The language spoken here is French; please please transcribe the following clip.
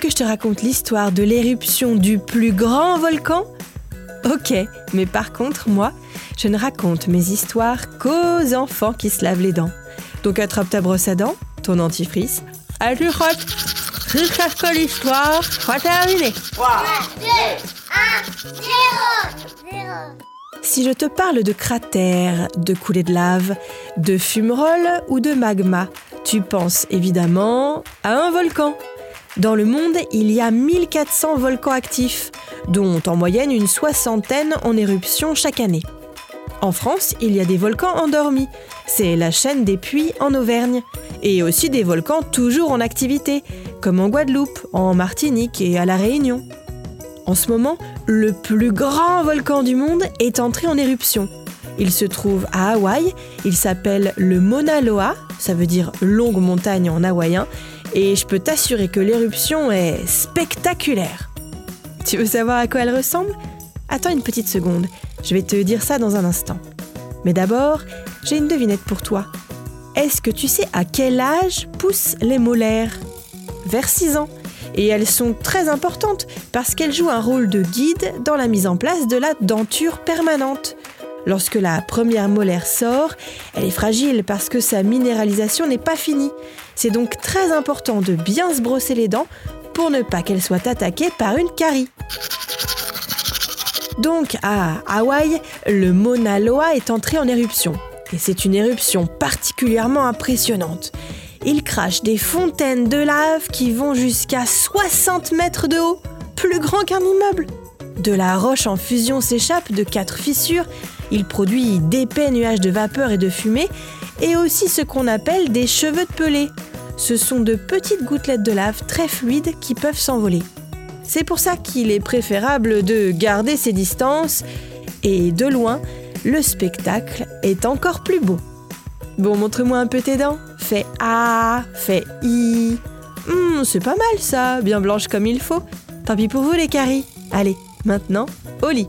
Que je te raconte l'histoire de l'éruption du plus grand volcan? Ok, mais par contre, moi, je ne raconte mes histoires qu'aux enfants qui se lavent les dents. Donc attrape ta brosse à dents, ton dentifrice, à tu jusqu'à l'histoire soit terminée. 3, 2, 1, 0, 0. Si je te parle de cratères, de coulées de lave, de fumerolles ou de magma, tu penses évidemment à un volcan. Dans le monde, il y a 1400 volcans actifs, dont en moyenne une soixantaine en éruption chaque année. En France, il y a des volcans endormis, c'est la chaîne des puits en Auvergne, et aussi des volcans toujours en activité, comme en Guadeloupe, en Martinique et à La Réunion. En ce moment, le plus grand volcan du monde est entré en éruption. Il se trouve à Hawaï, il s'appelle le Mauna Loa, ça veut dire longue montagne en hawaïen, et je peux t'assurer que l'éruption est spectaculaire. Tu veux savoir à quoi elle ressemble? Attends une petite seconde, je vais te dire ça dans un instant. Mais d'abord, j'ai une devinette pour toi. Est-ce que tu sais à quel âge poussent les molaires? Vers 6 ans. Et elles sont très importantes parce qu'elles jouent un rôle de guide dans la mise en place de la denture permanente. Lorsque la première molaire sort, elle est fragile parce que sa minéralisation n'est pas finie. C'est donc très important de bien se brosser les dents pour ne pas qu'elle soit attaquée par une carie. Donc à Hawaï, le Mauna Loa est entré en éruption. Et c'est une éruption particulièrement impressionnante. Il crache des fontaines de lave qui vont jusqu'à 60 mètres de haut, plus grand qu'un immeuble. De la roche en fusion s'échappe de quatre fissures il produit d'épais nuages de vapeur et de fumée et aussi ce qu'on appelle des cheveux de pelée. Ce sont de petites gouttelettes de lave très fluides qui peuvent s'envoler. C'est pour ça qu'il est préférable de garder ses distances et de loin, le spectacle est encore plus beau. Bon, montre-moi un peu tes dents. Fais A, fais I. Hmm, c'est pas mal ça, bien blanche comme il faut. Tant pis pour vous les caries. Allez, maintenant, au lit.